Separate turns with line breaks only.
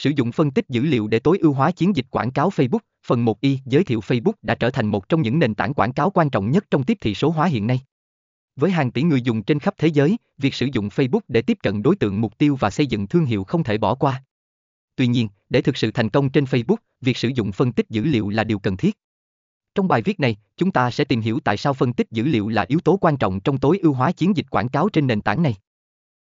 Sử dụng phân tích dữ liệu để tối ưu hóa chiến dịch quảng cáo Facebook. Phần 1y giới thiệu Facebook đã trở thành một trong những nền tảng quảng cáo quan trọng nhất trong tiếp thị số hóa hiện nay. Với hàng tỷ người dùng trên khắp thế giới, việc sử dụng Facebook để tiếp cận đối tượng mục tiêu và xây dựng thương hiệu không thể bỏ qua. Tuy nhiên, để thực sự thành công trên Facebook, việc sử dụng phân tích dữ liệu là điều cần thiết. Trong bài viết này, chúng ta sẽ tìm hiểu tại sao phân tích dữ liệu là yếu tố quan trọng trong tối ưu hóa chiến dịch quảng cáo trên nền tảng này.